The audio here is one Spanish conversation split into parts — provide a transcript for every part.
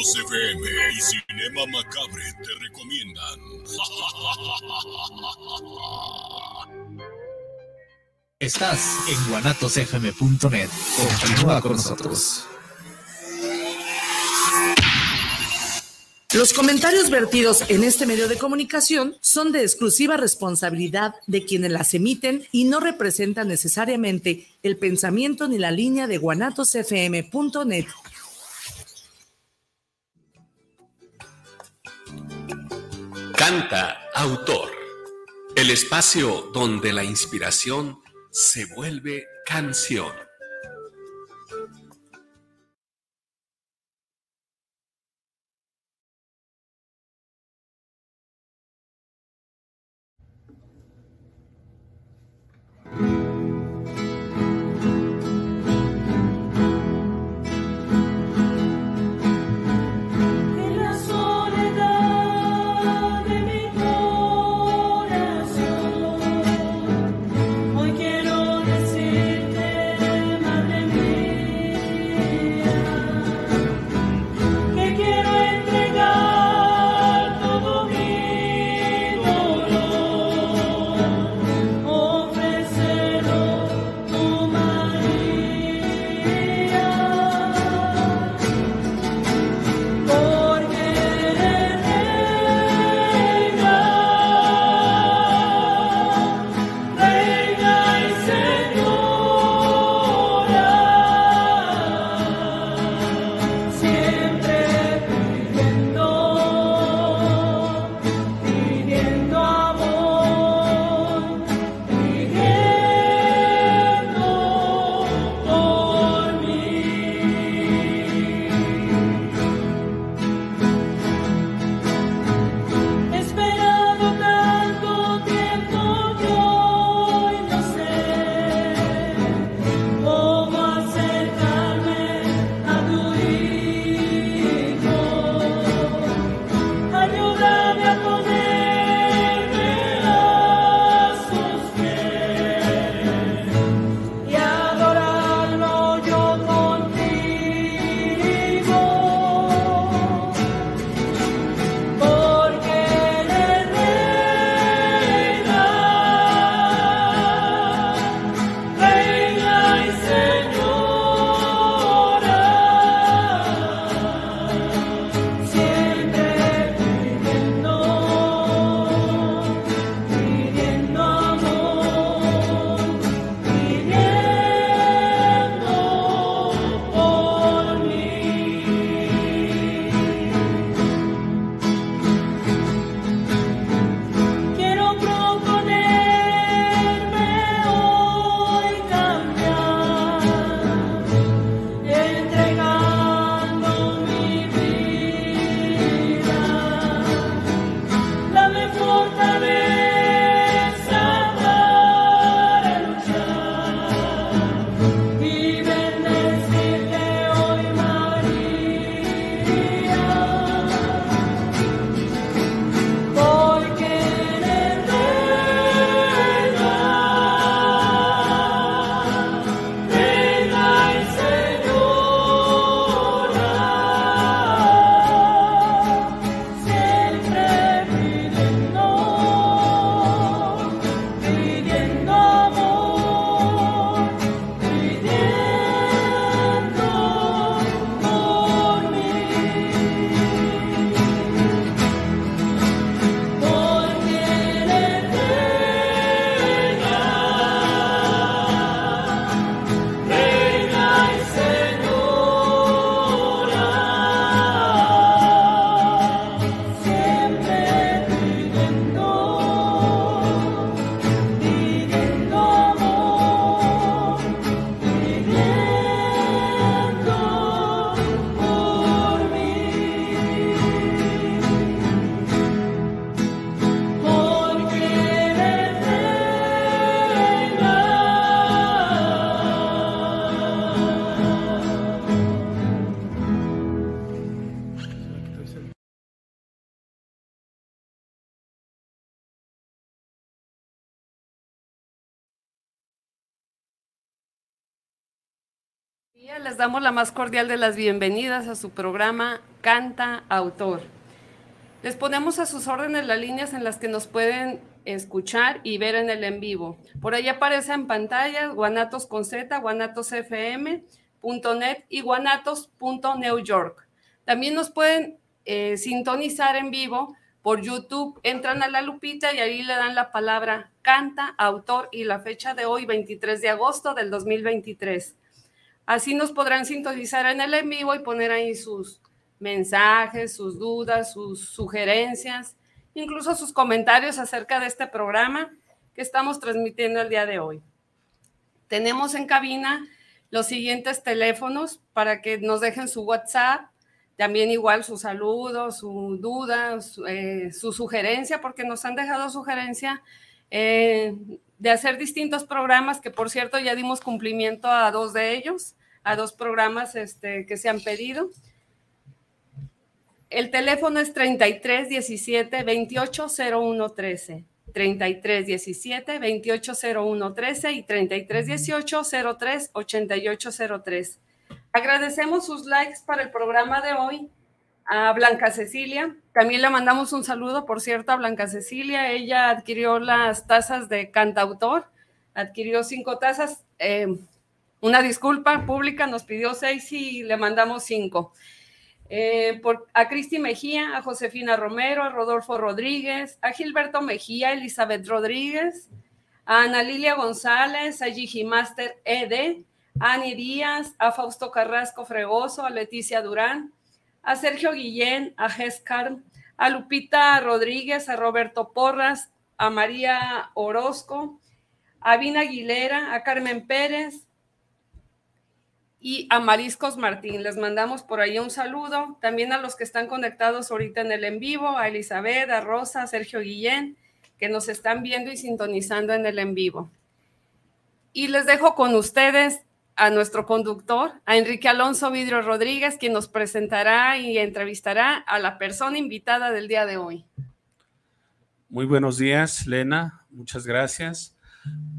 FM y Cinema Macabre te recomiendan. Estás en guanatosfm.net. Continúa con nosotros. Los comentarios vertidos en este medio de comunicación son de exclusiva responsabilidad de quienes las emiten y no representan necesariamente el pensamiento ni la línea de guanatosfm.net. Canta Autor, el espacio donde la inspiración se vuelve canción. Damos la más cordial de las bienvenidas a su programa Canta Autor. Les ponemos a sus órdenes las líneas en las que nos pueden escuchar y ver en el en vivo. Por ahí aparece en pantalla Guanatos con Z, guanatosfm.net y guanatos.new York. También nos pueden eh, sintonizar en vivo por YouTube. Entran a la lupita y ahí le dan la palabra canta, autor y la fecha de hoy, 23 de agosto del 2023. Así nos podrán sintonizar en el en vivo y poner ahí sus mensajes, sus dudas, sus sugerencias, incluso sus comentarios acerca de este programa que estamos transmitiendo el día de hoy. Tenemos en cabina los siguientes teléfonos para que nos dejen su WhatsApp, también igual su saludo, su duda, su, eh, sugerencia, porque nos han dejado sugerencia eh, de hacer distintos programas, que por cierto ya dimos cumplimiento a dos de ellos, a dos programas este, que se han pedido. El teléfono es 33 17 28 01 13. 33 17 28 01 13 y 33 18 03 88 03. Agradecemos sus likes para el programa de hoy a Blanca Cecilia. También le mandamos un saludo, por cierto, a Blanca Cecilia. Ella adquirió las tazas de cantautor, adquirió cinco tazas. Eh, una disculpa pública, nos pidió seis y le mandamos cinco. Eh, a Cristi Mejía, a Josefina Romero, a Rodolfo Rodríguez, a Gilberto Mejía, Elizabeth Rodríguez, a Ana Lilia González, a Gigi Master ED, a Ani Díaz, a Fausto Carrasco Fregoso, a Leticia Durán, a Sergio Guillén, a Jescar, a Lupita Rodríguez, a Roberto Porras, a María Orozco, a Vina Aguilera, a Carmen Pérez, y a Mariscos Martín. Les mandamos por ahí un saludo. También a los que están conectados ahorita en el en vivo, a Elizabeth, a Rosa, a Sergio Guillén, que nos están viendo y sintonizando en el en vivo. Y les dejo con ustedes a nuestro conductor, a Enrique Alonso Vidrio Rodríguez, quien nos presentará y entrevistará a la persona invitada del día de hoy. Muy buenos días, Lena. Muchas gracias.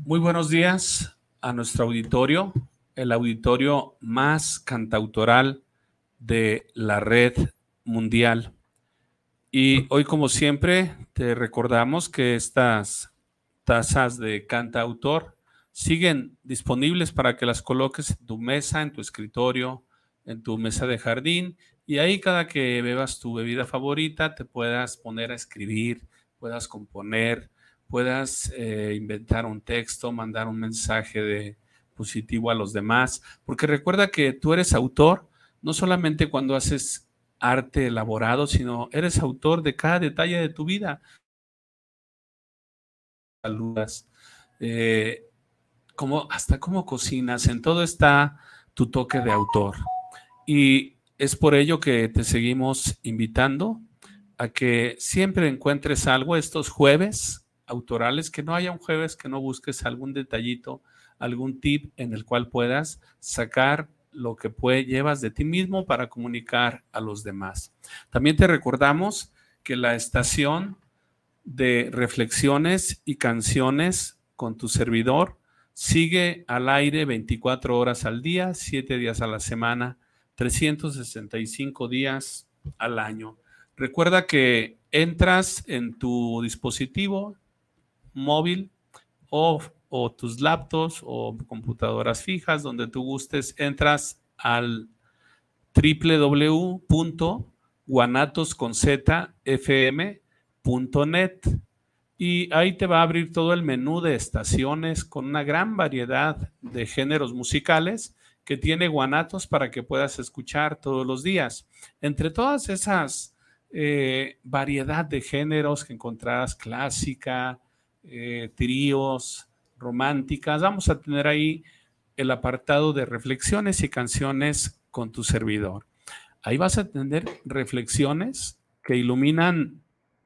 Muy buenos días a nuestro auditorio el auditorio más cantautoral de la red mundial. Y hoy, como siempre, te recordamos que estas tazas de cantautor siguen disponibles para que las coloques en tu mesa, en tu escritorio, en tu mesa de jardín y ahí cada que bebas tu bebida favorita te puedas poner a escribir, puedas componer, puedas eh, inventar un texto, mandar un mensaje de, positivo a los demás, porque recuerda que tú eres autor no solamente cuando haces arte elaborado, sino eres autor de cada detalle de tu vida. Saludas, eh, como, hasta cómo cocinas, en todo está tu toque de autor. Y es por ello que te seguimos invitando a que siempre encuentres algo estos jueves autorales, que no haya un jueves que no busques algún detallito algún tip en el cual puedas sacar lo que llevas de ti mismo para comunicar a los demás. También te recordamos que la estación de reflexiones y canciones con tu servidor sigue al aire 24 horas al día, 7 días a la semana, 365 días al año. Recuerda que entras en tu dispositivo móvil o o tus laptops o computadoras fijas, donde tú gustes, entras al www.guanatosconzfm.net y ahí te va a abrir todo el menú de estaciones con una gran variedad de géneros musicales que tiene Guanatos para que puedas escuchar todos los días. Entre todas esas eh, variedad de géneros que encontrarás clásica, eh, tríos, románticas. Vamos a tener ahí el apartado de reflexiones y canciones con tu servidor. Ahí vas a tener reflexiones que iluminan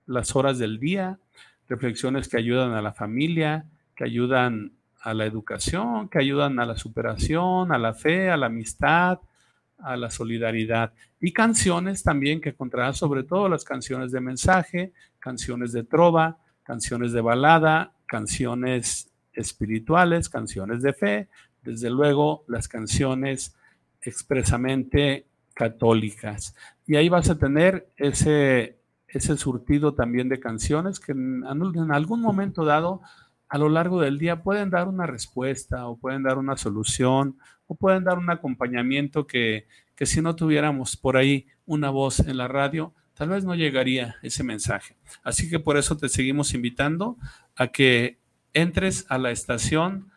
las horas del día, reflexiones que ayudan a la familia, que ayudan a la educación, que ayudan a la superación, a la fe, a la amistad, a la solidaridad. Y canciones también que encontrarás, sobre todo las canciones de mensaje, canciones de trova, canciones de balada, canciones espirituales, canciones de fe, desde luego las canciones expresamente católicas. Y ahí vas a tener ese, ese surtido también de canciones que en, algún momento dado a lo largo del día pueden dar una respuesta o pueden dar una solución o pueden dar un acompañamiento que, que si no tuviéramos por ahí una voz en la radio, tal vez no llegaría ese mensaje. Así que por eso te seguimos invitando a que entres a la estación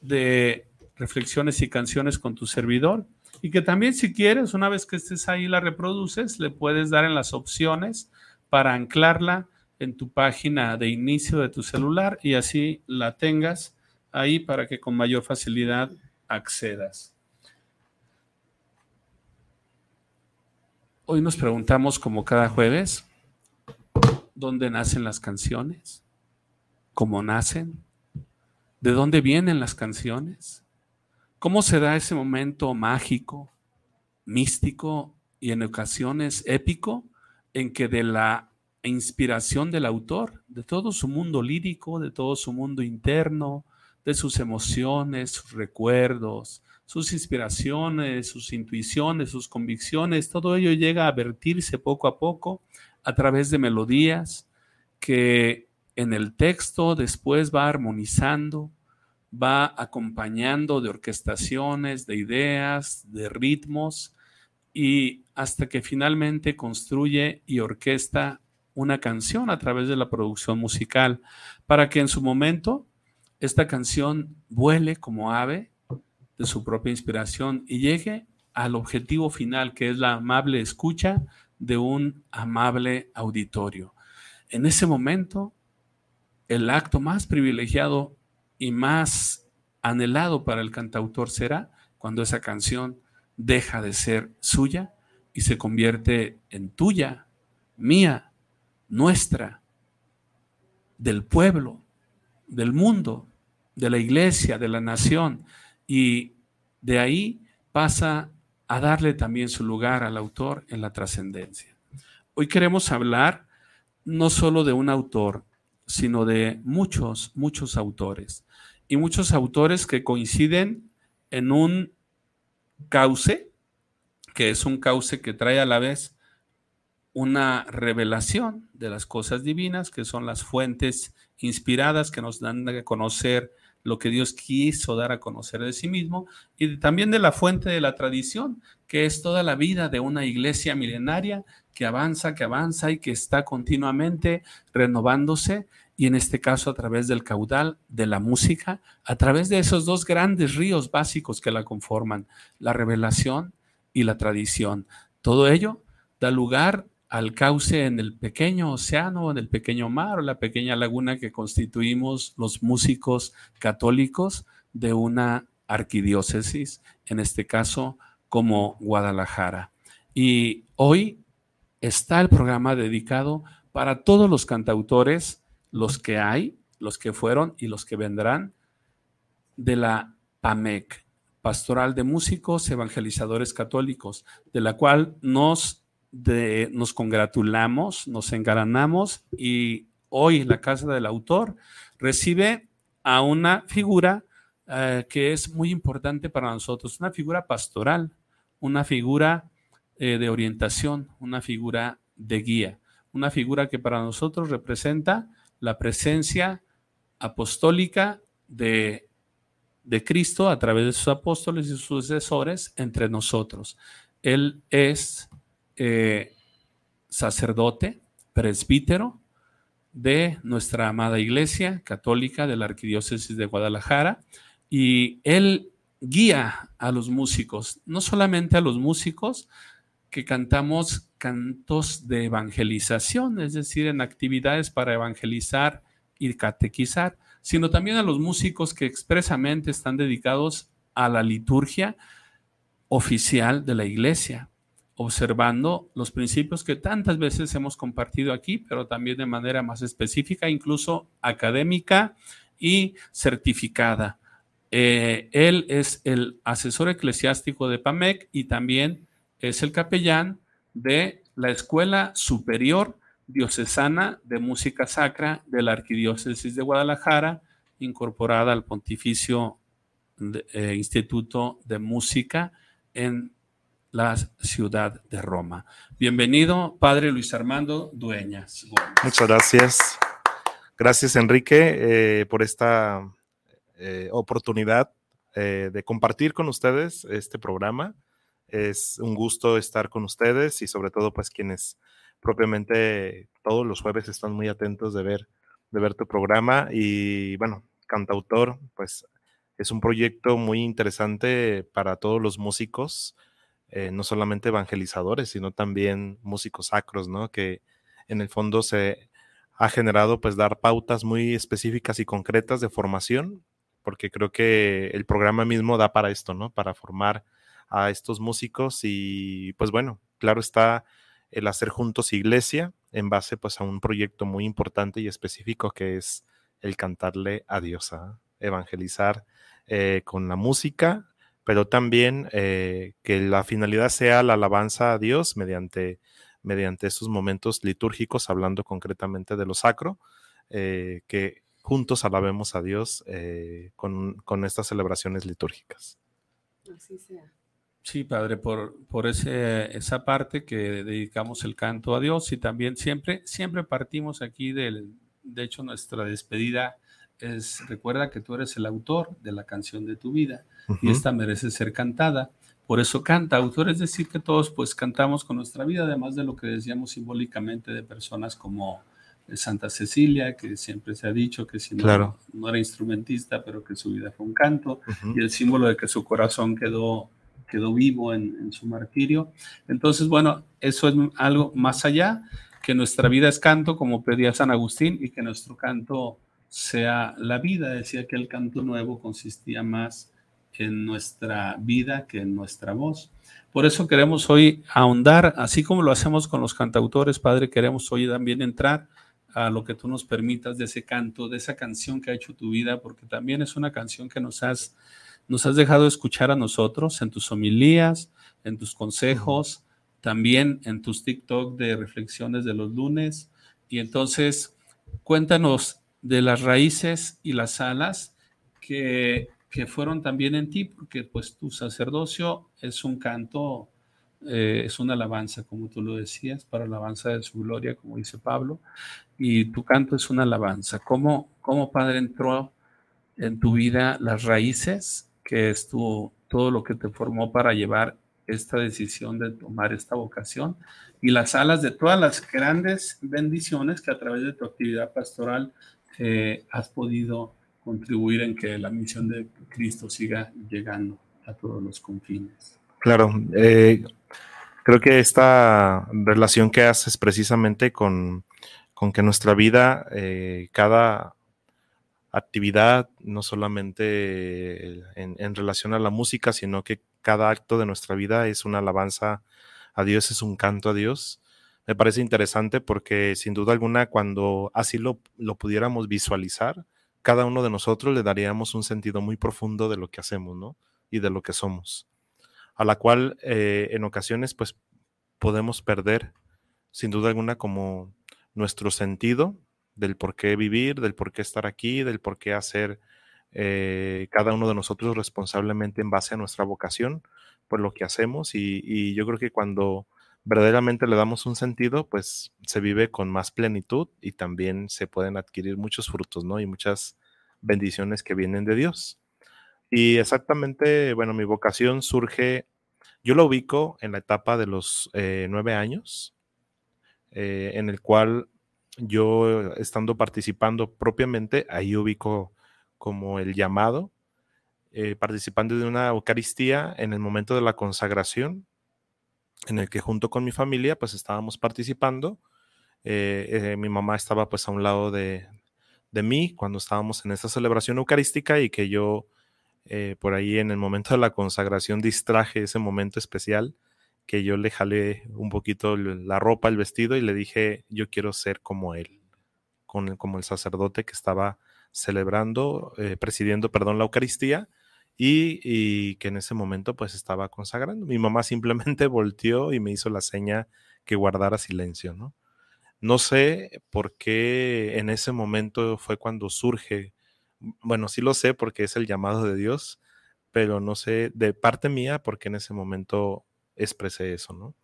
de reflexiones y canciones con tu servidor y que también si quieres, una vez que estés ahí la reproduces, le puedes dar en las opciones para anclarla en tu página de inicio de tu celular y así la tengas ahí para que con mayor facilidad accedas. Hoy nos preguntamos, como cada jueves, ¿dónde nacen las canciones? ¿Cómo nacen? ¿De dónde vienen las canciones? ¿Cómo se da ese momento mágico, místico y en ocasiones épico en que de la inspiración del autor, de todo su mundo lírico, de todo su mundo interno, de sus emociones, sus recuerdos, sus inspiraciones, sus intuiciones, sus convicciones, todo ello llega a vertirse poco a poco a través de melodías que en el texto después va armonizando, va acompañando de orquestaciones, de ideas, de ritmos, y hasta que finalmente construye y orquesta una canción a través de la producción musical, para que en su momento esta canción vuele como ave de su propia inspiración y llegue al objetivo final, que es la amable escucha de un amable auditorio. En ese momento, el acto más privilegiado y más anhelado para el cantautor será cuando esa canción deja de ser suya y se convierte en tuya, mía, nuestra, del pueblo, del mundo, de la iglesia, de la nación. Y de ahí pasa a darle también su lugar al autor en la trascendencia. Hoy queremos hablar no solo de un autor, sino de muchos, muchos autores. Y muchos autores que coinciden en un cauce, que es un cauce que trae a la vez una revelación de las cosas divinas, que son las fuentes inspiradas que nos dan a conocer lo que Dios quiso dar a conocer de sí mismo, y también de la fuente de la tradición, que es toda la vida de una iglesia milenaria que avanza, que avanza y que está continuamente renovándose, y en este caso a través del caudal de la música, a través de esos dos grandes ríos básicos que la conforman, la revelación y la tradición. Todo ello da lugar al cauce en el pequeño océano, en el pequeño mar o la pequeña laguna que constituimos los músicos católicos de una arquidiócesis, en este caso como Guadalajara. Y hoy está el programa dedicado para todos los cantautores, los que hay, los que fueron y los que vendrán, de la PAMEC, Pastoral de Músicos Evangelizadores Católicos, de la cual nos nos congratulamos, nos engalanamos y hoy la Casa del Autor recibe a una figura eh, que es muy importante para nosotros, una figura pastoral, una figura eh, de orientación, una figura de guía, una figura que para nosotros representa la presencia apostólica de, de Cristo a través de sus apóstoles y sus sucesores entre nosotros. Él es eh, sacerdote, presbítero de nuestra amada iglesia católica de la Arquidiócesis de Guadalajara y él guía a los músicos, no solamente a los músicos que cantamos cantos de evangelización, es decir, en actividades para evangelizar y catequizar, sino también a los músicos que expresamente están dedicados a la liturgia oficial de la iglesia observando los principios que tantas veces hemos compartido aquí, pero también de manera más específica, incluso académica y certificada. Eh, él es el asesor eclesiástico de PAMEC y también es el capellán de la Escuela Superior Diocesana de Música Sacra de la Arquidiócesis de Guadalajara, incorporada al Pontificio eh, Instituto de Música en la ciudad de Roma. Bienvenido, Padre Luis Armando Dueñas. Muchas gracias. Gracias, Enrique, eh, por esta eh, oportunidad eh, de compartir con ustedes este programa. Es un gusto estar con ustedes y sobre todo pues quienes propiamente todos los jueves están muy atentos de ver, de ver tu programa y bueno, cantautor, pues es un proyecto muy interesante para todos los músicos, eh, no solamente evangelizadores, sino también músicos sacros, ¿no? Que en el fondo se ha generado pues dar pautas muy específicas y concretas de formación porque creo que el programa mismo da para esto, ¿no? Para formar a estos músicos y pues bueno, claro está el hacer juntos iglesia en base pues a un proyecto muy importante y específico que es el cantarle a Dios, ¿ah? evangelizar eh, con la música, pero también eh, que la finalidad sea la alabanza a Dios mediante, mediante estos momentos litúrgicos, hablando concretamente de lo sacro, eh, que juntos alabemos a Dios eh, con, estas celebraciones litúrgicas. Así sea. Sí, Padre, por, por ese, esa parte que dedicamos el canto a Dios y también siempre, siempre partimos aquí del, de hecho nuestra despedida es, recuerda que tú eres el autor de la canción de tu vida y esta merece ser cantada. Por eso canta, autor, es decir, que todos pues cantamos con nuestra vida, además de lo que decíamos simbólicamente de personas como Santa Cecilia, que siempre se ha dicho que si no, no era instrumentista, pero que su vida fue un canto, y el símbolo de que su corazón quedó, quedó vivo en, su martirio. Entonces, bueno, eso es algo más allá, que nuestra vida es canto, como pedía San Agustín, y que nuestro canto sea la vida. Decía que el canto nuevo consistía más en nuestra vida que en nuestra voz. Por eso queremos hoy ahondar, así como lo hacemos con los cantautores, Padre, queremos hoy también entrar a lo que tú nos permitas de ese canto, de esa canción que ha hecho tu vida, porque también es una canción que nos has, nos has dejado escuchar a nosotros en tus homilías, en tus consejos, también en tus TikTok de reflexiones de los lunes. Y entonces, cuéntanos de las raíces y las alas que, que fueron también en ti, porque pues tu sacerdocio es un canto eh, es una alabanza, como tú lo decías, para alabanza de su gloria, como dice Pablo, y tu canto es una alabanza. ¿Cómo, cómo Padre entró en tu vida las raíces, que es todo lo que te formó para llevar esta decisión de tomar esta vocación y las alas de todas las grandes bendiciones que a través de tu actividad pastoral eh, has podido contribuir en que la misión de Cristo siga llegando a todos los confines. Claro, eh, creo que esta relación que haces precisamente con, que nuestra vida, eh, cada actividad, no solamente en, relación a la música, sino que cada acto de nuestra vida es una alabanza a Dios, es un canto a Dios. Me parece interesante porque sin duda alguna cuando así lo, lo pudiéramos visualizar, cada uno de nosotros le daríamos un sentido muy profundo de lo que hacemos, ¿no? Y de lo que somos a la cual eh, en ocasiones pues podemos perder sin duda alguna como nuestro sentido del por qué vivir, del por qué estar aquí, del por qué hacer eh, cada uno de nosotros responsablemente en base a nuestra vocación, por lo que hacemos y, y yo creo que cuando verdaderamente le damos un sentido, pues se vive con más plenitud y también se pueden adquirir muchos frutos, ¿no? Y muchas bendiciones que vienen de Dios. Y exactamente, bueno, mi vocación surge, yo lo ubico en la etapa de los eh, nueve años, eh, en el cual yo estando participando propiamente, ahí ubico como el llamado, eh, participando de una Eucaristía en el momento de la consagración, en el que junto con mi familia pues estábamos participando. mi mamá estaba pues a un lado de, de mí cuando estábamos en esta celebración eucarística y que yo eh, por ahí en el momento de la consagración distraje ese momento especial que yo le jalé un poquito la ropa, el vestido y le dije, yo quiero ser como él, con, como el sacerdote que estaba celebrando, eh, presidiendo, perdón, la Eucaristía y, que en ese momento pues estaba consagrando. Mi mamá simplemente volteó y me hizo la seña que guardara silencio, ¿no? No sé por qué en ese momento fue cuando surge bueno, sí lo sé porque es el llamado de Dios, pero no sé de parte mía porque en ese momento expresé eso, ¿no?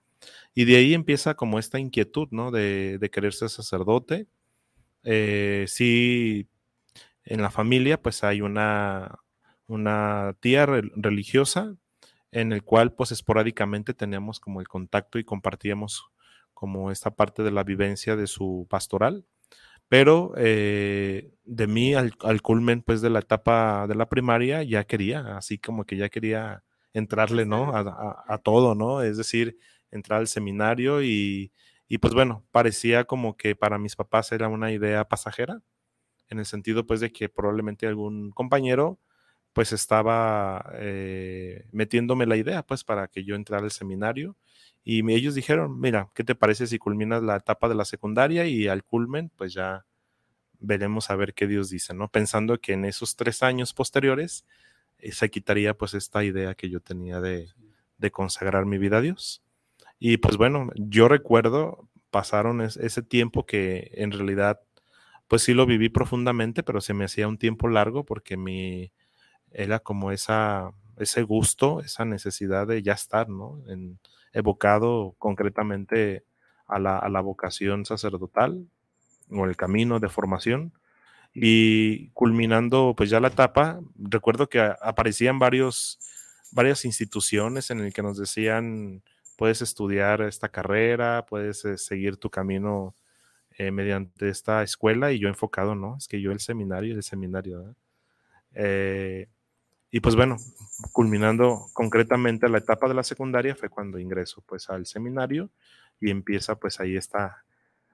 Y de ahí empieza como esta inquietud, ¿no? De, de querer ser sacerdote. Eh, sí, en la familia pues hay una, una tía religiosa en el cual pues esporádicamente teníamos como el contacto y compartíamos como esta parte de la vivencia de su pastoral. Pero eh, de mí al, culmen pues de la etapa de la primaria ya quería, así como que ya quería entrarle, ¿no? A, todo, ¿no? Es decir, entrar al seminario y, y, pues bueno, parecía como que para mis papás era una idea pasajera, en el sentido pues de que probablemente algún compañero pues estaba eh, metiéndome la idea pues para que yo entrara al seminario y ellos dijeron, mira, ¿qué te parece si culminas la etapa de la secundaria y al culmen pues ya veremos a ver qué Dios dice, ¿no? Pensando que en esos tres años posteriores eh, se quitaría pues esta idea que yo tenía de, de, consagrar mi vida a Dios. Y pues bueno, yo recuerdo, pasaron ese tiempo que en realidad pues sí lo viví profundamente, pero se me hacía un tiempo largo porque mi, era como esa, ese gusto, esa necesidad de ya estar, ¿no? En, evocado concretamente a la, a la vocación sacerdotal o el camino de formación. Y culminando pues ya la etapa, recuerdo que aparecían varios, varias instituciones en el que nos decían, puedes estudiar esta carrera, puedes eh, seguir tu camino eh, mediante esta escuela y yo enfocado, ¿no? Es que yo el seminario, el seminario. Y pues bueno, culminando concretamente la etapa de la secundaria fue cuando ingreso pues al seminario y empieza pues ahí esta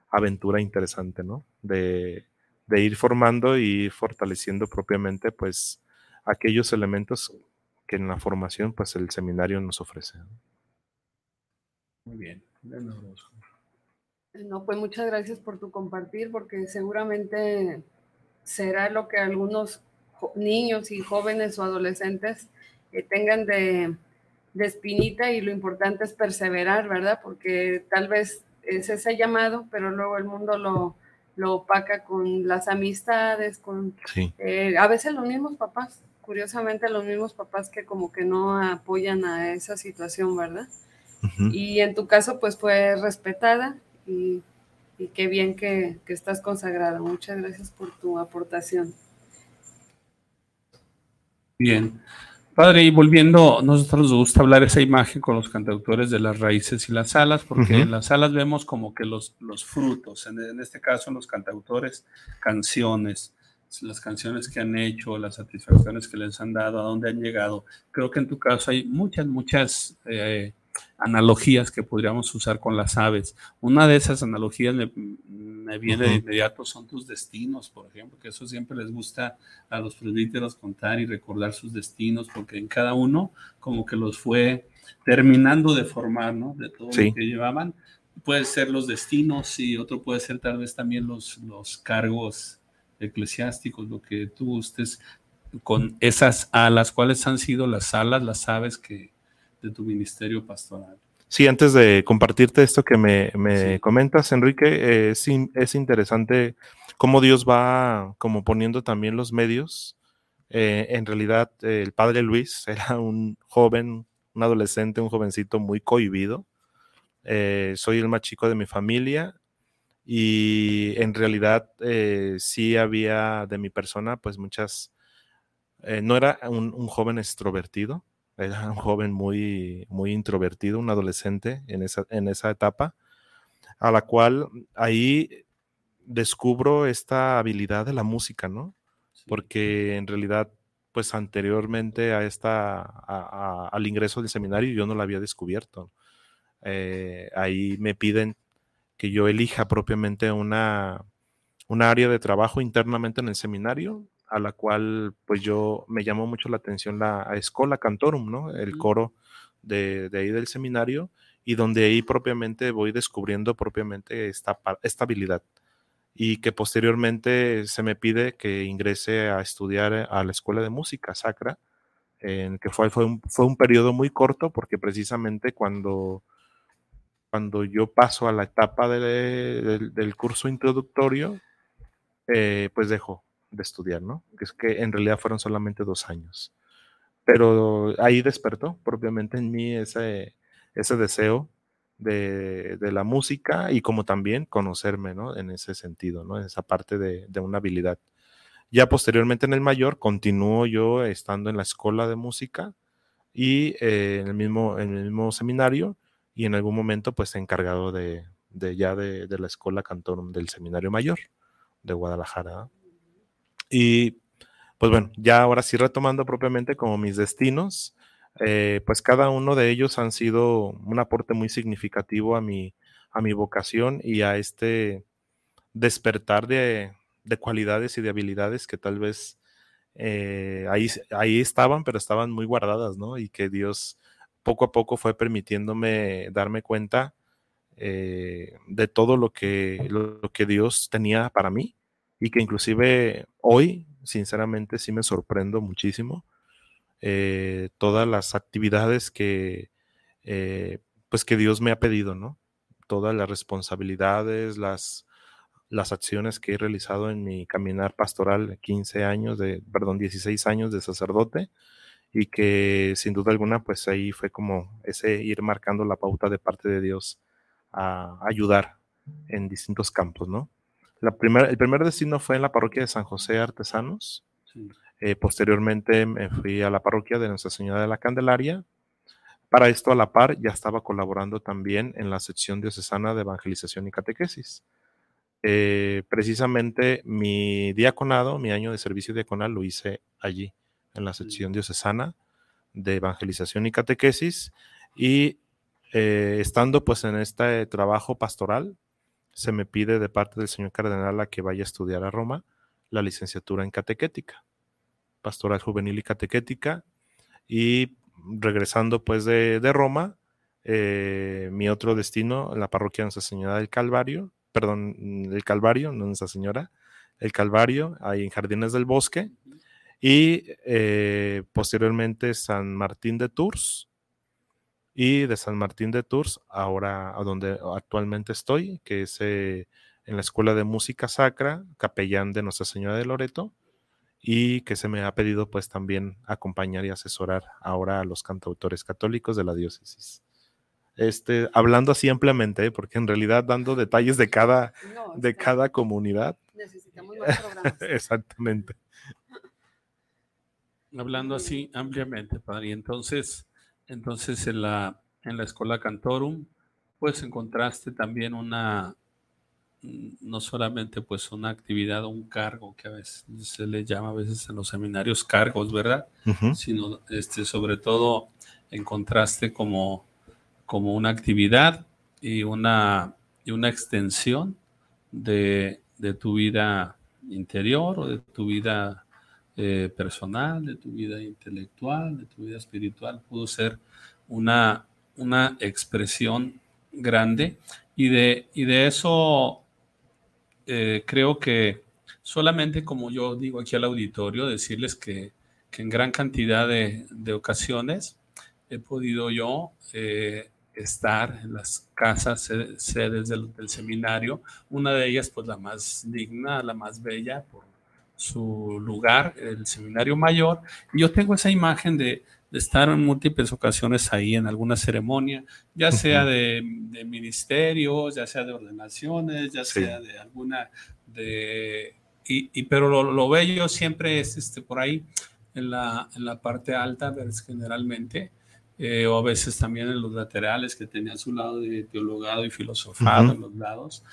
aventura interesante, ¿no? De, de ir formando y fortaleciendo propiamente pues aquellos elementos que en la formación pues el seminario nos ofrece. Muy bien. No, pues muchas gracias por tu compartir, porque seguramente será lo que algunos niños y jóvenes o adolescentes tengan de, de, espinita y lo importante es perseverar, ¿verdad? Porque tal vez es ese llamado, pero luego el mundo lo, lo opaca con las amistades, con eh, a veces los mismos papás, curiosamente los mismos papás que como que no apoyan a esa situación, ¿verdad? Y en tu caso pues fue respetada y, y qué bien que, que estás consagrada. Muchas gracias por tu aportación. Bien. Padre, y volviendo, nosotros nos gusta hablar esa imagen con los cantautores de las raíces y las alas, porque en las alas vemos como que los, los frutos, en, este caso los cantautores, canciones, las canciones que han hecho, las satisfacciones que les han dado, a dónde han llegado. Creo que en tu caso hay muchas, muchas eh, analogías que podríamos usar con las aves. Una de esas analogías me, viene de inmediato son tus destinos, por ejemplo, que eso siempre les gusta a los presbíteros contar y recordar sus destinos, porque en cada uno como que los fue terminando de formar, ¿no? De todo lo que llevaban. Puede ser los destinos y otro puede ser tal vez también los, los cargos eclesiásticos, lo que tú gustes con esas alas, cuáles han sido las alas, las aves que, de tu ministerio pastoral. Sí, antes de compartirte esto que me, comentas, Enrique, eh, es, interesante cómo Dios va como poniendo también los medios. Eh, en realidad, el padre Luis era un joven, un adolescente, un jovencito muy cohibido. Eh, soy el más chico de mi familia y en realidad sí había de mi persona pues muchas, no era un joven extrovertido, era un joven muy, muy introvertido, un adolescente en esa, en esa etapa, a la cual ahí descubro esta habilidad de la música, ¿no? Porque en realidad, pues anteriormente a esta, al ingreso del seminario yo no la había descubierto. Eh, ahí me piden que yo elija propiamente una, una área de trabajo internamente en el seminario a la cual pues yo me llamó mucho la atención la Escola Cantorum, ¿no? El coro de, ahí del seminario y donde ahí propiamente voy descubriendo propiamente esta, esta habilidad y que posteriormente se me pide que ingrese a estudiar a la Escuela de Música Sacra, en que fue, fue, un, fue un periodo muy corto porque precisamente cuando, cuando yo paso a la etapa del curso introductorio, eh, pues dejo, de estudiar, ¿no? Es que en realidad fueron solamente dos años. Pero ahí despertó propiamente en mí ese, ese deseo de, la música y como también conocerme, ¿no? En ese sentido, ¿no? Esa parte de, una habilidad. Ya posteriormente en el mayor, continúo yo estando en la escuela de música y eh, en, el mismo, en el mismo seminario y en algún momento pues encargado de, ya de, la escuela cantorum del seminario mayor de Guadalajara. Y pues bueno, ya ahora sí retomando propiamente como mis destinos, eh, pues cada uno de ellos han sido un aporte muy significativo a mi, a mi vocación y a este despertar de, cualidades y de habilidades que tal vez eh, ahí, ahí estaban, pero estaban muy guardadas, ¿no? Y que Dios poco a poco fue permitiéndome darme cuenta eh, de todo lo que, lo que Dios tenía para mí y que inclusive hoy, sinceramente, sí me sorprendo muchísimo eh, todas las actividades que, eh, pues que Dios me ha pedido, ¿no? Todas las responsabilidades, las, las acciones que he realizado en mi caminar pastoral, 15 años de, perdón, 16 años de sacerdote, y que sin duda alguna, pues ahí fue como ese ir marcando la pauta de parte de Dios a ayudar en distintos campos, ¿no? La el primer destino fue en la parroquia de San José Artesanos. Eh, posteriormente me fui a la parroquia de Nuestra Señora de la Candelaria. Para esto, a la par, ya estaba colaborando también en la sección diocesana de evangelización y catequesis. Eh, precisamente mi diaconado, mi año de servicio diaconal, lo hice allí, en la sección diocesana de evangelización y catequesis. Y eh, estando pues en este trabajo pastoral, se me pide de parte del señor cardenal a que vaya a estudiar a Roma la licenciatura en catequética pastoral juvenil y catequética. Y regresando pues de, Roma, eh, mi otro destino, la parroquia Nuestra Señora del Calvario, perdón, el Calvario, no Nuestra Señora, el Calvario, ahí en Jardines del Bosque, y eh, posteriormente San Martín de Tours, y de San Martín de Tours, ahora a donde actualmente estoy, que es eh, en la Escuela de Música Sacra, capellán de Nuestra Señora de Loreto, y que se me ha pedido pues también acompañar y asesorar ahora a los cantautores católicos de la diócesis. Este, hablando así ampliamente, ¿eh? porque en realidad dando detalles de cada, de cada comunidad. Necesitamos más programas. Exactamente. Hablando así ampliamente, padre. Y entonces, entonces en la, en la escuela Cantorum, pues encontraste también una, no solamente pues una actividad o un cargo que a veces se le llama a veces en los seminarios cargos, ¿verdad? Sino este, sobre todo en contraste como, como una actividad y una, y una extensión de, tu vida interior o de tu vida eh, personal, de tu vida intelectual, de tu vida espiritual. Pudo ser una, una expresión grande y de, y de eso eh, creo que solamente como yo digo aquí al auditorio, decirles que, en gran cantidad de, ocasiones he podido yo eh, estar en las casas, sedes del, seminario, una de ellas pues la más digna, la más bella por su lugar, el seminario mayor, y yo tengo esa imagen de, de estar en múltiples ocasiones ahí en alguna ceremonia, ya sea de, ministerios, ya sea de ordenaciones, ya sea de alguna, de, y, pero lo, bello siempre es este, por ahí, en la, en la parte alta, generalmente, eh, o a veces también en los laterales que tenía su lado de teologado y filosofado en los lados.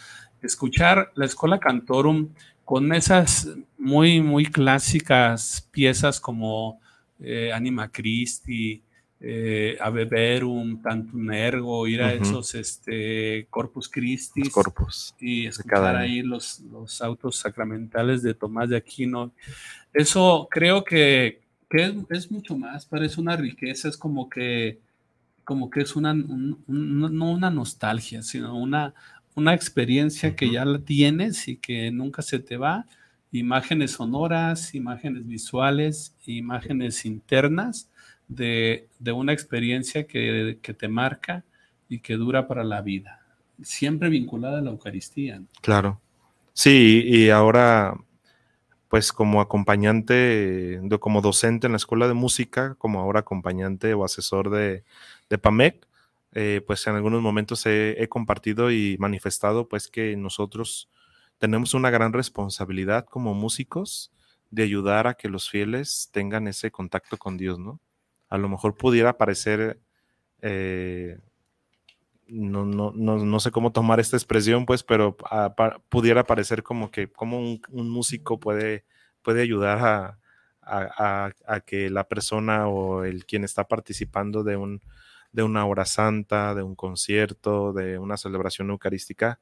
Escuchar la escuela Cantorum con esas muy, muy clásicas piezas como eh, Anima Christi, eh, Tantum Ergo, ir a esos este, Corpus Christi y escuchar ahí los, los autos sacramentales de Tomás de Aquino. Eso creo que, es, mucho más, parece una riqueza, es como que, como que es una, no una nostalgia, sino una, una experiencia que ya la tienes y que nunca se te va imágenes sonoras, imágenes visuales, imágenes internas de, una experiencia que, te marca y que dura para la vida, siempre vinculada a la Eucaristía. Claro. Sí, y ahora, pues como acompañante, como docente en la escuela de música, como ahora acompañante o asesor de, de PAMEC, eh, pues en algunos momentos he, he, compartido y manifestado pues que nosotros tenemos una gran responsabilidad como músicos de ayudar a que los fieles tengan ese contacto con Dios, ¿no? A lo mejor pudiera parecer, eh, no, no, no, no, sé cómo tomar esta expresión, pues, pero a, pudiera parecer como que como un, músico puede, puede ayudar a, a, a, que la persona o el quien está participando de, un, de una hora santa, de un concierto, de una celebración eucarística,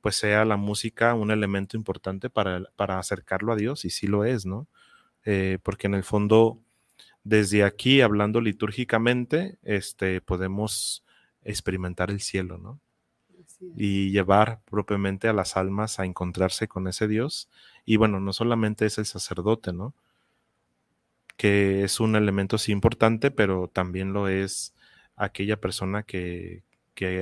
pues sea la música un elemento importante para, para acercarlo a Dios, y sí lo es, ¿no? Eh, porque en el fondo, desde aquí, hablando litúrgicamente, este, podemos experimentar el cielo, ¿no? Y llevar propiamente a las almas a encontrarse con ese Dios. Y bueno, no solamente es el sacerdote, ¿no? que es un elemento sí importante, pero también lo es aquella persona que,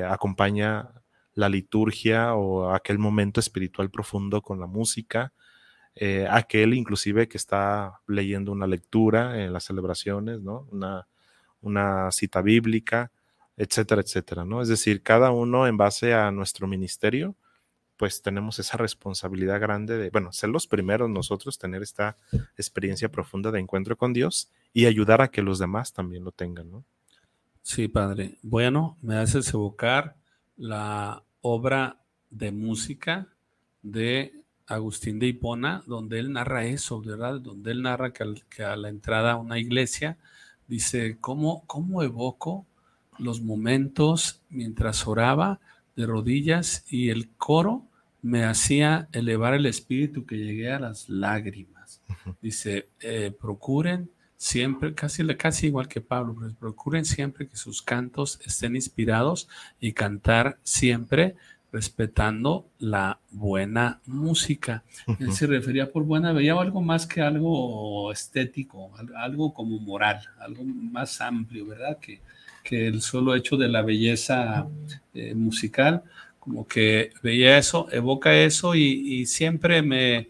acompaña la liturgia o aquel momento espiritual profundo con la música, eh, aquel inclusive que está leyendo una lectura en las celebraciones, ¿no? Una, una cita bíblica, etcétera, etcétera, ¿no? Es decir, cada uno en base a nuestro ministerio, pues tenemos esa responsabilidad grande de, bueno, ser los primeros nosotros, tener esta experiencia profunda de encuentro con Dios y ayudar a que los demás también lo tengan, ¿no? Sí, padre. Bueno, me haces evocar la obra de música de Agustín de Hipona, donde él narra eso, ¿verdad? Donde él narra que, al, que a la entrada a una iglesia dice, ¿cómo, ¿cómo evoco los momentos mientras oraba de rodillas y el coro me hacía elevar el espíritu que llegué a las lágrimas. Dice, eh, procuren siempre, casi, casi igual que Pablo, pues, procuren siempre que sus cantos estén inspirados y cantar siempre respetando la buena música. Él se refería por buena, veía algo más que algo estético, algo como moral, algo más amplio, ¿verdad? Que, que el solo hecho de la belleza eh, musical como que veía eso, evoca eso y, siempre me,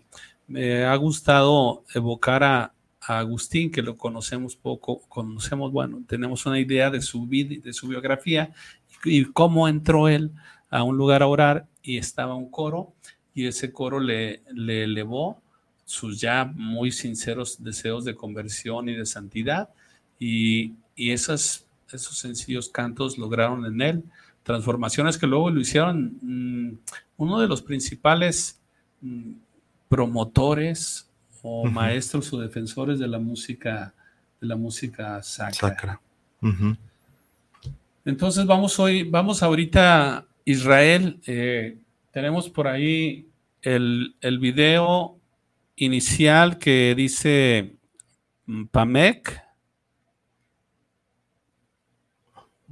ha gustado evocar a, Agustín, que lo conocemos poco, conocemos, bueno, tenemos una idea de su vida, de su biografía y, cómo entró él a un lugar a orar y estaba un coro y ese coro le, le elevó sus ya muy sinceros deseos de conversión y de santidad y, y esas, esos sencillos cantos lograron en él transformaciones que luego lo hicieron mm, uno de los principales mm, promotores o maestros o defensores de la música de la música sacra. Entonces vamos hoy, vamos ahorita a Israel. Eh, tenemos por ahí el, el, video inicial que dice mm, Pamek,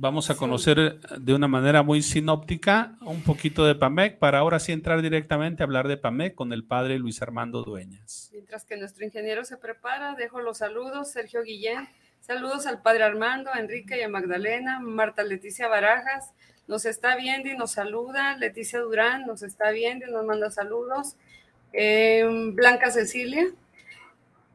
vamos a conocer eh, de una manera muy sinóptica un poquito de PAMEC para ahora sí entrar directamente a hablar de PAMEC con el padre Luis Armando Dueñas. Mientras que nuestro ingeniero se prepara, dejo los saludos. Sergio Guillén, saludos al padre Armando, a Enrique y a Magdalena. Marta Leticia Barajas nos está viendo y nos saluda. Leticia Durán nos está viendo y nos manda saludos. Eh, Blanca Cecilia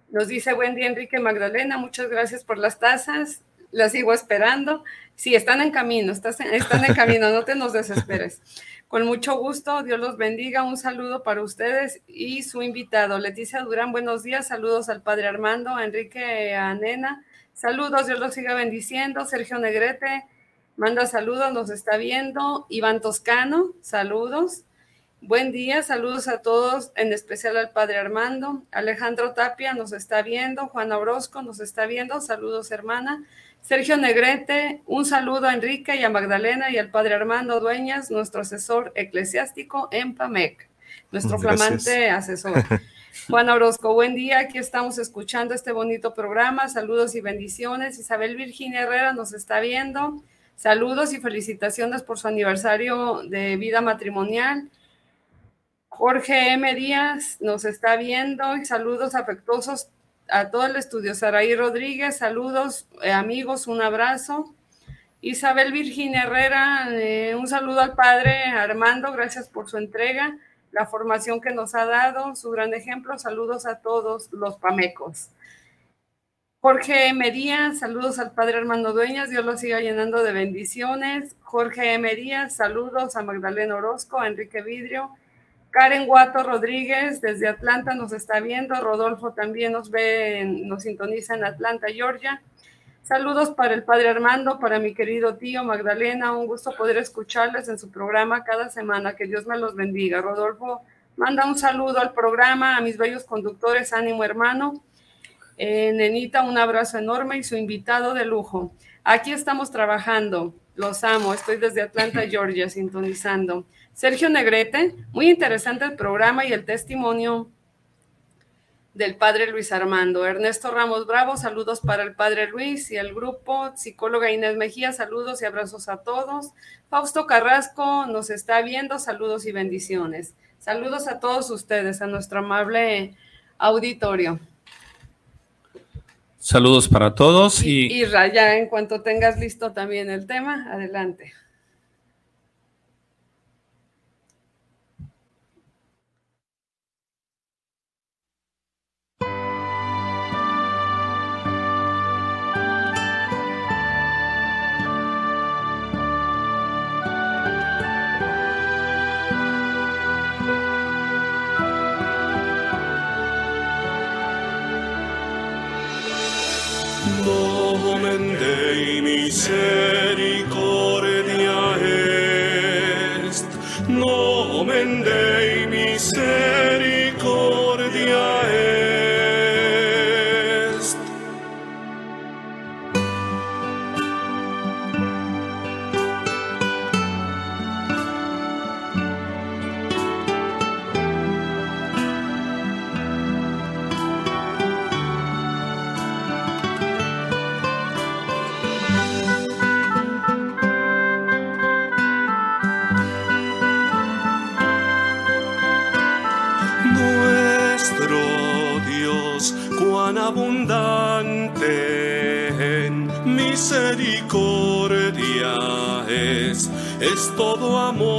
nos dice buen día Enrique Magdalena, muchas gracias por las tazas, las sigo esperando. Sí, están en camino, están en camino, no te nos desesperes. Con mucho gusto, Dios los bendiga. Un saludo para ustedes y su invitado, Leticia Durán. Buenos días, saludos al padre Armando, a Enrique, a Nena. Saludos, Dios los siga bendiciendo. Sergio Negrete manda saludos, nos está viendo. Iván Toscano, saludos. Buen día, saludos a todos, en especial al padre Armando. Alejandro Tapia nos está viendo. Juana Orozco nos está viendo. Saludos, hermana. Sergio Negrete, un saludo a Enrique y a Magdalena y al padre Armando Dueñas, nuestro asesor eclesiástico en PAMEC, nuestro flamante asesor. Juan Orozco, buen día, aquí estamos escuchando este bonito programa, saludos y bendiciones. Isabel Virginia Herrera nos está viendo, saludos y felicitaciones por su aniversario de vida matrimonial. Jorge M. Díaz nos está viendo y saludos afectuosos a todo el estudio. Saraí Rodríguez, saludos, eh, amigos, un abrazo. Isabel Virginia Herrera, eh, un saludo al padre Armando, gracias por su entrega, la formación que nos ha dado, su gran ejemplo. Saludos a todos los pamecos. Jorge Díaz, saludos al padre Armando Dueñas, Dios lo siga llenando de bendiciones. Jorge Díaz, saludos a Magdalena Orozco, a Enrique Vidrio. Karen Guato Rodríguez desde Atlanta nos está viendo. Rodolfo también nos ve, nos sintoniza en Atlanta, Georgia. Saludos para el padre Armando, para mi querido tío Magdalena. Un gusto poder escucharles en su programa cada semana. Que Dios me los bendiga. Rodolfo manda un saludo al programa, a mis bellos conductores, ánimo hermano. Eh, Nenita, un abrazo enorme y su invitado de lujo. Aquí estamos trabajando, los amo, estoy desde Atlanta, Georgia, sintonizando. Sergio Negrete, muy interesante el programa y el testimonio del padre Luis Armando. Ernesto Ramos Bravo, saludos para el padre Luis y el grupo. Psicóloga Inés Mejía, saludos y abrazos a todos. Fausto Carrasco nos está viendo, saludos y bendiciones. Saludos a todos ustedes, a nuestro amable auditorio. Saludos para todos y... Y Raya, en cuanto tengas listo también el tema, adelante. say. Todo amor.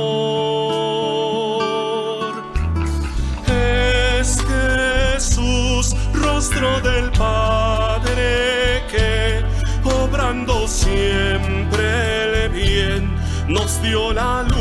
Es Jesús, rostro del Padre, que obrando siempre el bien, nos dio la luz.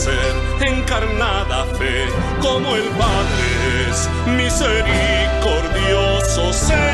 Ser encarnada fe, como el Padre es misericordioso ser.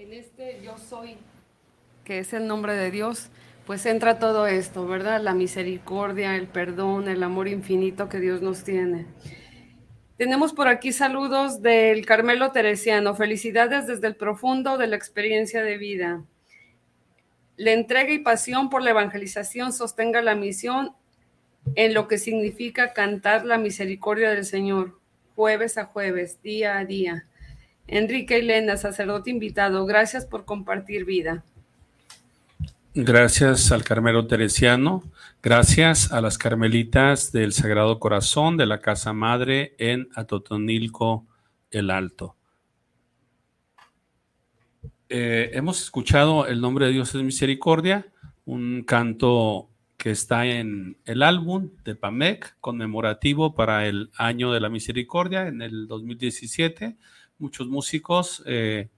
En este yo soy, que es el nombre de Dios, pues entra todo esto, ¿verdad? La misericordia, el perdón, el amor infinito que Dios nos tiene. Tenemos por aquí saludos del Carmelo Teresiano. Felicidades desde el profundo de la experiencia de vida. La entrega y pasión por la evangelización sostenga la misión en lo que significa cantar la misericordia del Señor, jueves a jueves, día a día. Enrique Elena, sacerdote invitado, gracias por compartir vida. Gracias al Carmelo Teresiano, gracias a las Carmelitas del Sagrado Corazón de la Casa Madre en Atotonilco el Alto. Eh, hemos escuchado El nombre de Dios es misericordia, un canto que está en el álbum de PAMEC conmemorativo para el año de la misericordia en el 2017. Muchos músicos eh,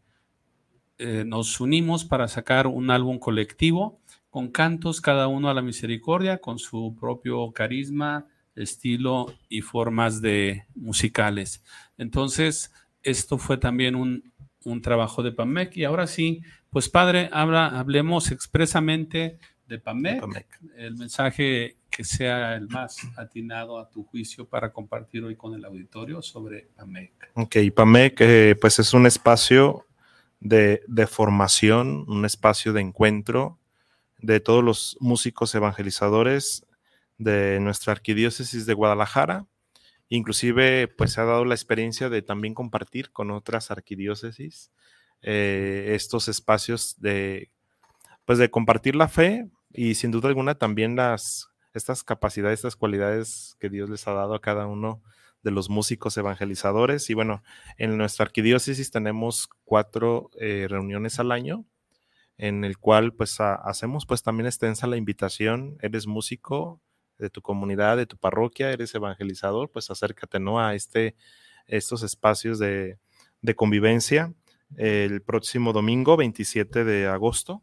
eh, nos unimos para sacar un álbum colectivo con cantos cada uno a la misericordia, con su propio carisma, estilo y formas de musicales. Entonces, esto fue también un, un trabajo de PAMEC. Y ahora sí, pues padre, habla, hablemos expresamente de PAMEC, PAMEC. el mensaje que sea el más atinado a tu juicio para compartir hoy con el auditorio sobre PAMEC. Ok, PAMEC eh, pues es un espacio de, de formación, un espacio de encuentro de todos los músicos evangelizadores de nuestra arquidiócesis de Guadalajara. Inclusive, pues se ha dado la experiencia de también compartir con otras arquidiócesis eh, estos espacios de, pues de compartir la fe y sin duda alguna también las, estas capacidades, estas cualidades que Dios les ha dado a cada uno de los músicos evangelizadores. Y bueno, en nuestra arquidiócesis tenemos cuatro eh, reuniones al año en el cual pues ha- hacemos pues también extensa la invitación, eres músico de tu comunidad, de tu parroquia, eres evangelizador, pues acércate ¿no? a este, estos espacios de convivencia el próximo domingo 27 de agosto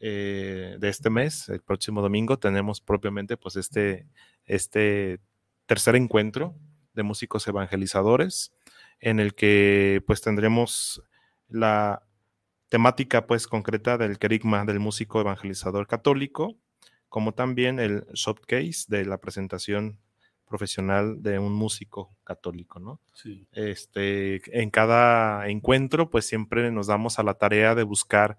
eh, de este mes, el próximo domingo tenemos propiamente pues este, este tercer encuentro de músicos evangelizadores en el que pues tendremos la temática pues concreta del querigma del músico evangelizador católico, como también el showcase de la presentación profesional de un músico católico, ¿no? Sí. Este, en cada encuentro, pues siempre nos damos a la tarea de buscar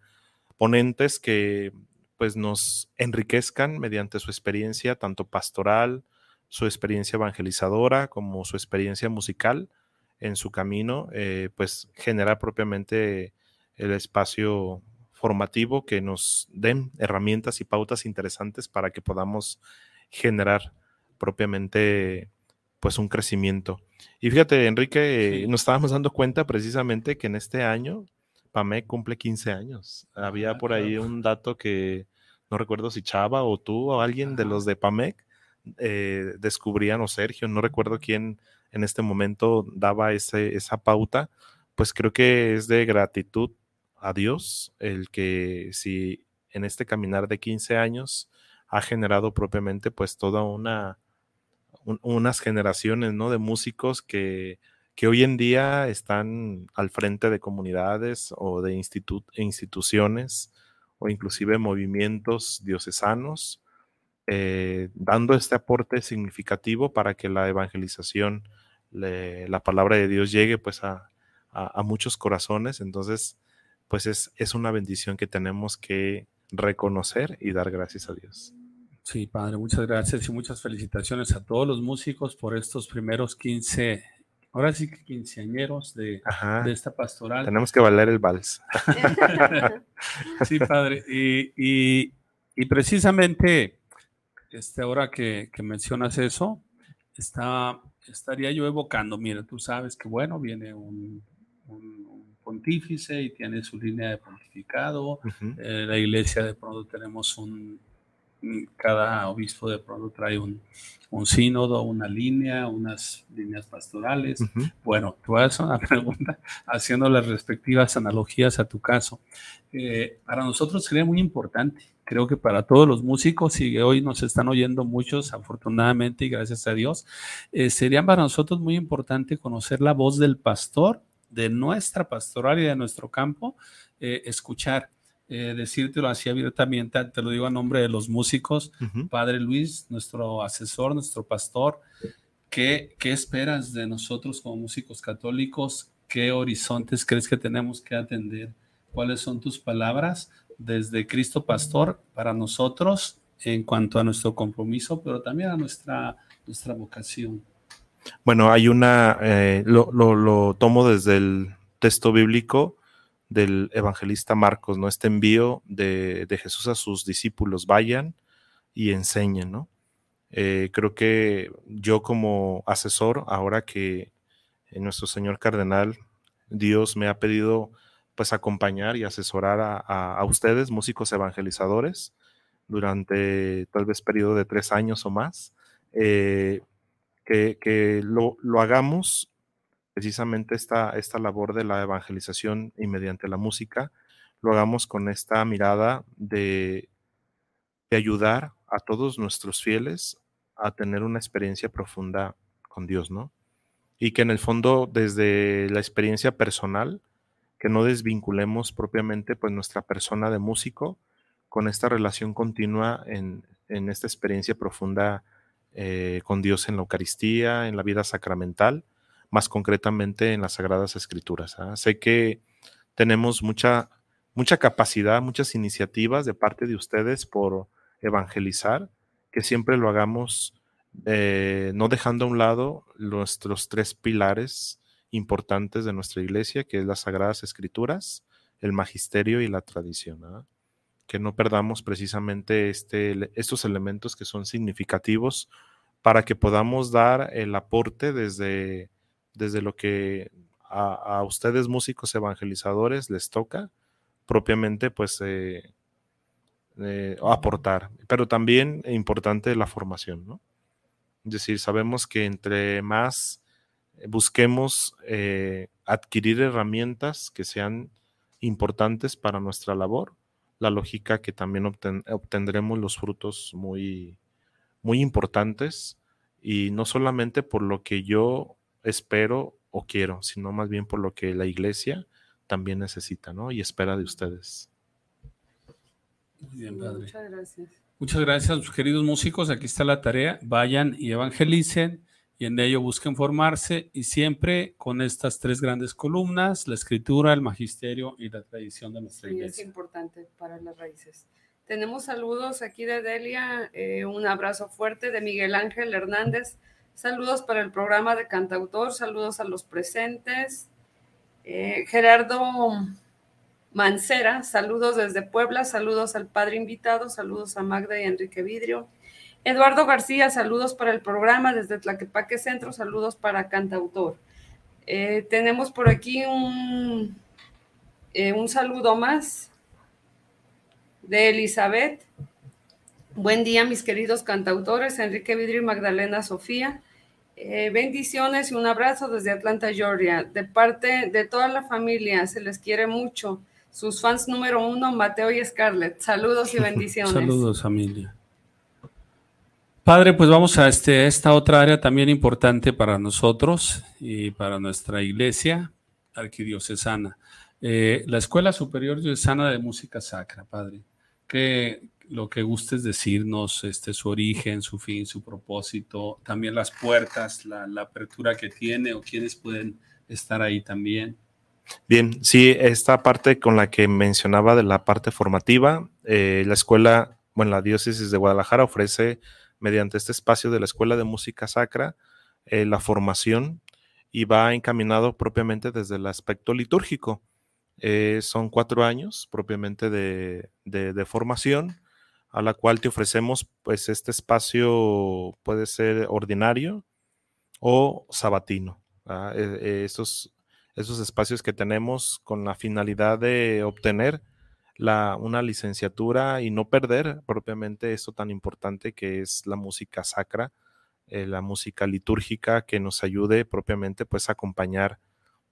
ponentes que pues nos enriquezcan mediante su experiencia, tanto pastoral, su experiencia evangelizadora, como su experiencia musical en su camino, eh, pues generar propiamente el espacio formativo que nos den herramientas y pautas interesantes para que podamos generar propiamente pues un crecimiento. Y fíjate, Enrique, Sí. nos estábamos dando cuenta precisamente que en este año PAMEC cumple 15 años. Había Ah, por ahí un dato que no recuerdo si Chava o tú o alguien de los de PAMEC eh, descubrían, o Sergio, no recuerdo quién en este momento daba ese, esa pauta, pues creo que es de gratitud a Dios el que si en este caminar de 15 años ha generado propiamente pues toda una, un- unas generaciones, ¿no? De músicos que, que hoy en día están al frente de comunidades o de institu- instituciones o inclusive movimientos diocesanos, eh, dando este aporte significativo para que la evangelización, la palabra de Dios llegue pues a, a- a muchos corazones. Entonces, pues es, es una bendición que tenemos que reconocer y dar gracias a Dios. Sí, padre, muchas gracias y muchas felicitaciones a todos los músicos por estos primeros 15, ahora sí que quinceañeros de, Ajá. de esta pastoral. Tenemos que valer el vals. Sí, padre. Y, y- y precisamente, este, ahora que, que mencionas eso, está, estaría yo evocando, mira, tú sabes que, bueno, viene un, un- un pontífice y tiene su línea de pontificado. Eh, la iglesia de pronto tenemos un- cada obispo de pronto trae un, un sínodo, una línea, unas líneas pastorales. Bueno, a hacer una pregunta haciendo las respectivas analogías a tu caso. Eh, para nosotros sería muy importante, creo que para todos los músicos, y hoy nos están oyendo muchos, afortunadamente y gracias a Dios, eh, sería para nosotros muy importante conocer la voz del pastor, de nuestra pastoral y de nuestro campo, eh, escuchar, eh, decírtelo así abiertamente, te lo digo a nombre de los músicos. Padre Luis, nuestro asesor, nuestro pastor, ¿qué, qué esperas de nosotros como músicos católicos? ¿Qué horizontes crees que tenemos que atender? ¿Cuáles son tus palabras desde Cristo Pastor para nosotros en cuanto a nuestro compromiso, pero también a nuestra, nuestra vocación? Bueno, hay una, eh, lo, lo- lo tomo desde el texto bíblico del evangelista Marcos, ¿no? Este envío de, de Jesús a sus discípulos, vayan y enseñen, ¿no? Eh, creo que yo como asesor, ahora que nuestro señor cardenal, Dios me ha pedido pues acompañar y asesorar a, a- a ustedes, músicos evangelizadores, durante tal vez periodo de tres años o más, eh, que, que lo, lo hagamos precisamente esta, esta labor de la evangelización y mediante la música, lo hagamos con esta mirada de, de ayudar a todos nuestros fieles a tener una experiencia profunda con Dios, ¿no? Y que en el fondo, desde la experiencia personal, que no desvinculemos propiamente pues nuestra persona de músico con esta relación continua en, en esta experiencia profunda eh, con Dios en la Eucaristía, en la vida sacramental, más concretamente en las Sagradas Escrituras. ¿ah? Sé que tenemos mucha, mucha capacidad, muchas iniciativas de parte de ustedes por evangelizar, que siempre lo hagamos eh, no dejando a un lado nuestros tres pilares importantes de nuestra iglesia, que es las Sagradas Escrituras, el magisterio y la tradición. ¿ah? Que no perdamos precisamente este, estos elementos que son significativos para que podamos dar el aporte desde, desde lo que a, ustedes músicos evangelizadores les toca propiamente pues eh, eh, aportar, pero también es importante la formación, ¿no? Es decir, sabemos que entre más busquemos eh, adquirir herramientas que sean importantes para nuestra labor, la lógica que también obten, obtendremos los frutos muy, muy importantes y no solamente por lo que yo espero o quiero, sino más bien por lo que la iglesia también necesita, ¿no? Y espera de ustedes. Muy bien, padre. Muchas gracias. Muchas gracias, queridos músicos. Aquí está la tarea. Vayan y evangelicen y en ello busquen formarse y siempre con estas tres grandes columnas, la escritura, el magisterio y la tradición de nuestra Sí, es iglesia. importante para las raíces. Tenemos saludos aquí de Delia, eh, un abrazo fuerte de Miguel Ángel Hernández. Saludos para el programa de cantautor, saludos a los presentes. Eh, Gerardo Mancera, saludos desde Puebla, saludos al padre invitado, saludos a Magda y Enrique Vidrio. Eduardo García, saludos para el programa desde Tlaquepaque Centro, saludos para Cantautor. Eh, tenemos por aquí un, eh, un saludo más de Elizabeth. Buen día, mis queridos cantautores, Enrique Vidrio y Magdalena Sofía. Eh, bendiciones y un abrazo desde Atlanta, Georgia. De parte de toda la familia, se les quiere mucho. Sus fans número uno, Mateo y Scarlett. Saludos y bendiciones. Saludos, familia. Padre, pues vamos a este, esta otra área también importante para nosotros y para nuestra iglesia arquidiocesana. Eh, la Escuela Superior Diocesana de Música Sacra, Padre. Que lo que gustes decirnos, este, su origen, su fin, su propósito, también las puertas, la, apertura que tiene o quienes pueden estar ahí también. Bien, sí, esta parte con la que mencionaba de la parte formativa, eh, la escuela, bueno, la diócesis de Guadalajara ofrece mediante este espacio de la Escuela de Música Sacra eh, la formación y va encaminado propiamente desde el aspecto litúrgico. Eh, son cuatro años propiamente de, de, formación a la cual te ofrecemos pues este espacio puede ser ordinario o sabatino. Eh, esos, esos espacios que tenemos con la finalidad de obtener la, una licenciatura y no perder propiamente esto tan importante que es la música sacra, eh, la música litúrgica que nos ayude propiamente pues a acompañar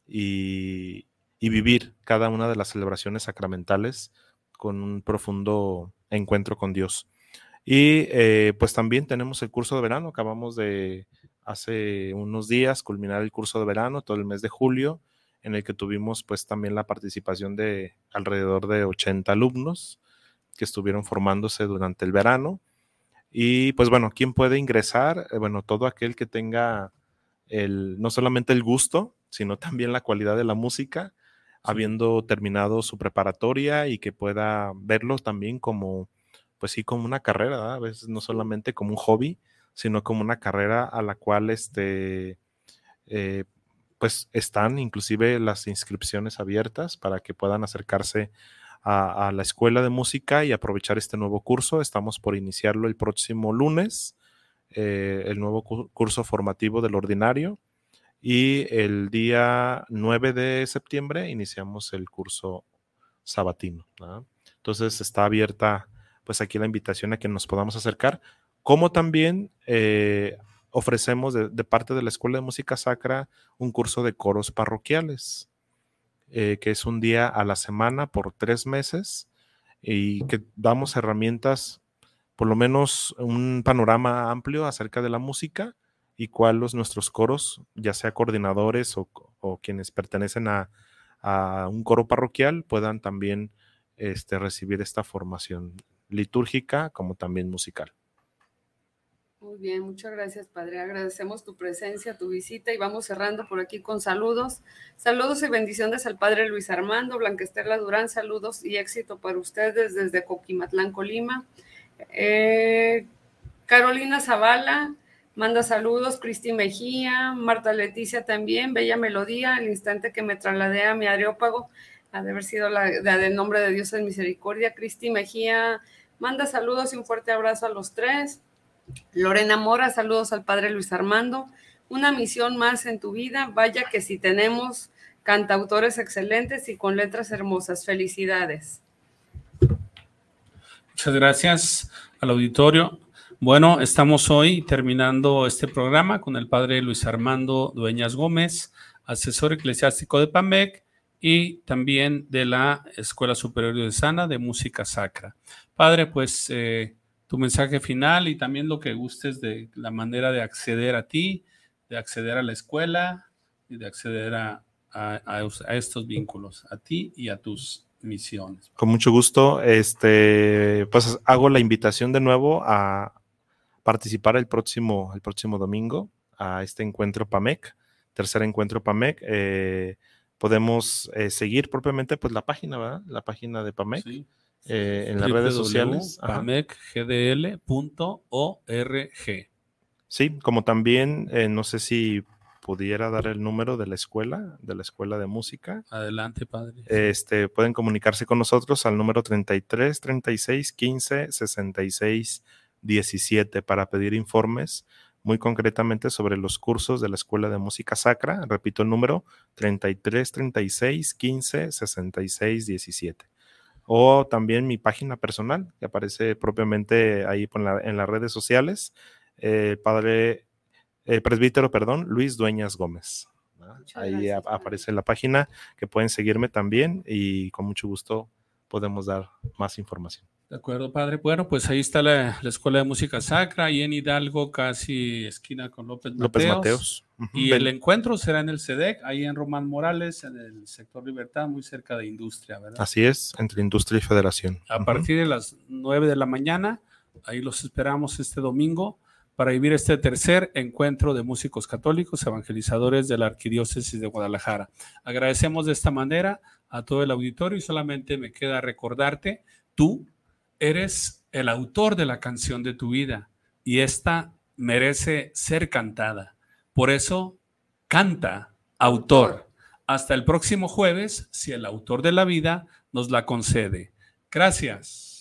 y, vivir cada una de las celebraciones sacramentales con un profundo encuentro con Dios. Y eh, pues también tenemos el curso de verano, acabamos de hace unos días culminar el curso de verano, todo el mes de julio, en el que tuvimos pues también la participación de alrededor de 80 alumnos que estuvieron formándose durante el verano. Y pues bueno, ¿quién puede ingresar? Eh, bueno, todo aquel que tenga el, no solamente el gusto, sino también la cualidad de la música, habiendo terminado su preparatoria y que pueda verlo también como, pues sí, como una carrera, a veces no solamente como un hobby, sino como una carrera a la cual este, eh, pues están inclusive las inscripciones abiertas para que puedan acercarse a, a, la escuela de música y aprovechar este nuevo curso. Estamos por iniciarlo el próximo lunes, eh, el nuevo curso formativo del ordinario. Y el día 9 de septiembre iniciamos el curso sabatino. ¿no? Entonces está abierta pues aquí la invitación a que nos podamos acercar, como también eh, ofrecemos de, de, parte de la Escuela de Música Sacra un curso de coros parroquiales, eh, que es un día a la semana por tres meses y que damos herramientas, por lo menos un panorama amplio acerca de la música y cuáles nuestros coros, ya sea coordinadores o, quienes pertenecen a, a, un coro parroquial, puedan también este, recibir esta formación litúrgica como también musical. Muy bien, muchas gracias, Padre. Agradecemos tu presencia, tu visita y vamos cerrando por aquí con saludos. Saludos y bendiciones al Padre Luis Armando, Blanquestela Durán, saludos y éxito para ustedes desde Coquimatlán, Colima. Eh, Carolina Zavala, manda saludos, Cristi Mejía, Marta Leticia también, bella melodía, al instante que me trasladé a mi areópago, ha de haber sido la, la del nombre de Dios en misericordia. Cristi Mejía, manda saludos y un fuerte abrazo a los tres. Lorena Mora, saludos al padre Luis Armando. Una misión más en tu vida. Vaya que si tenemos cantautores excelentes y con letras hermosas. Felicidades. Muchas gracias al auditorio. Bueno, estamos hoy terminando este programa con el padre Luis Armando Dueñas Gómez, asesor eclesiástico de PAMEC y también de la Escuela Superior de Sana de Música Sacra. Padre, pues eh, tu mensaje final y también lo que gustes de la manera de acceder a ti, de acceder a la escuela y de acceder a, a, estos vínculos, a ti y a tus misiones. Con mucho gusto, este, pues hago la invitación de nuevo a participar el próximo, el próximo domingo a este encuentro PAMEC, tercer encuentro PAMEC. Eh, podemos eh, seguir propiamente pues la página, ¿verdad? La página de PAMEC. Sí. Eh, en las redes sociales. pamecgdl.org. Sí, como también, eh, no sé si pudiera dar el número de la escuela, de la escuela de música. Adelante, padre. Este, pueden comunicarse con nosotros al número 33 36 15 66 17 para pedir informes muy concretamente sobre los cursos de la Escuela de Música Sacra. Repito el número 33 36 15 66 17 o también mi página personal, que aparece propiamente ahí en, la, en las redes sociales, eh, padre, eh, presbítero, perdón, Luis Dueñas Gómez. Ahí gracias, aparece la página, que pueden seguirme también y con mucho gusto podemos dar más información. De acuerdo, padre. Bueno, pues ahí está la, la Escuela de Música Sacra, ahí en Hidalgo, casi esquina con López Mateos. López Mateos. Y Ven- el encuentro será en el SEDEC, ahí en Román Morales, en el sector Libertad, muy cerca de Industria, ¿verdad? Así es, entre Industria y Federación. A partir de las 9 de la mañana, ahí los esperamos este domingo para vivir este tercer encuentro de músicos católicos evangelizadores de la Arquidiócesis de Guadalajara. Agradecemos de esta manera a todo el auditorio y solamente me queda recordarte, tú eres el autor de la canción de tu vida y esta merece ser cantada. Por eso, canta, autor. Hasta el próximo jueves, si el autor de la vida nos la concede. Gracias.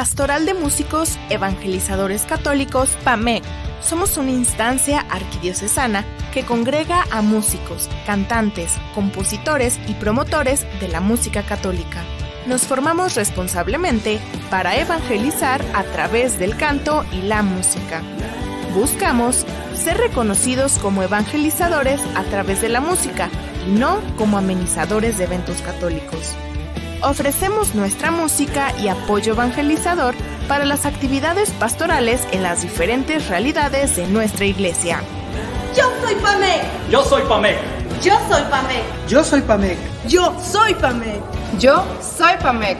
Pastoral de Músicos Evangelizadores Católicos, PAMEC. Somos una instancia arquidiocesana que congrega a músicos, cantantes, compositores y promotores de la música católica. Nos formamos responsablemente para evangelizar a través del canto y la música. Buscamos ser reconocidos como evangelizadores a través de la música y no como amenizadores de eventos católicos. Ofrecemos nuestra música y apoyo evangelizador para las actividades pastorales en las diferentes realidades de nuestra iglesia. Yo soy Pamec. Yo soy Pamec. Yo soy Pamec. Yo soy Pamec. Yo soy Pamec. Yo soy Pamec.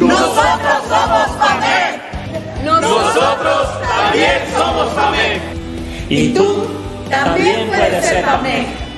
Nosotros somos Pamec. Nosotros también somos Pamec. Y tú también puedes ser Pamec.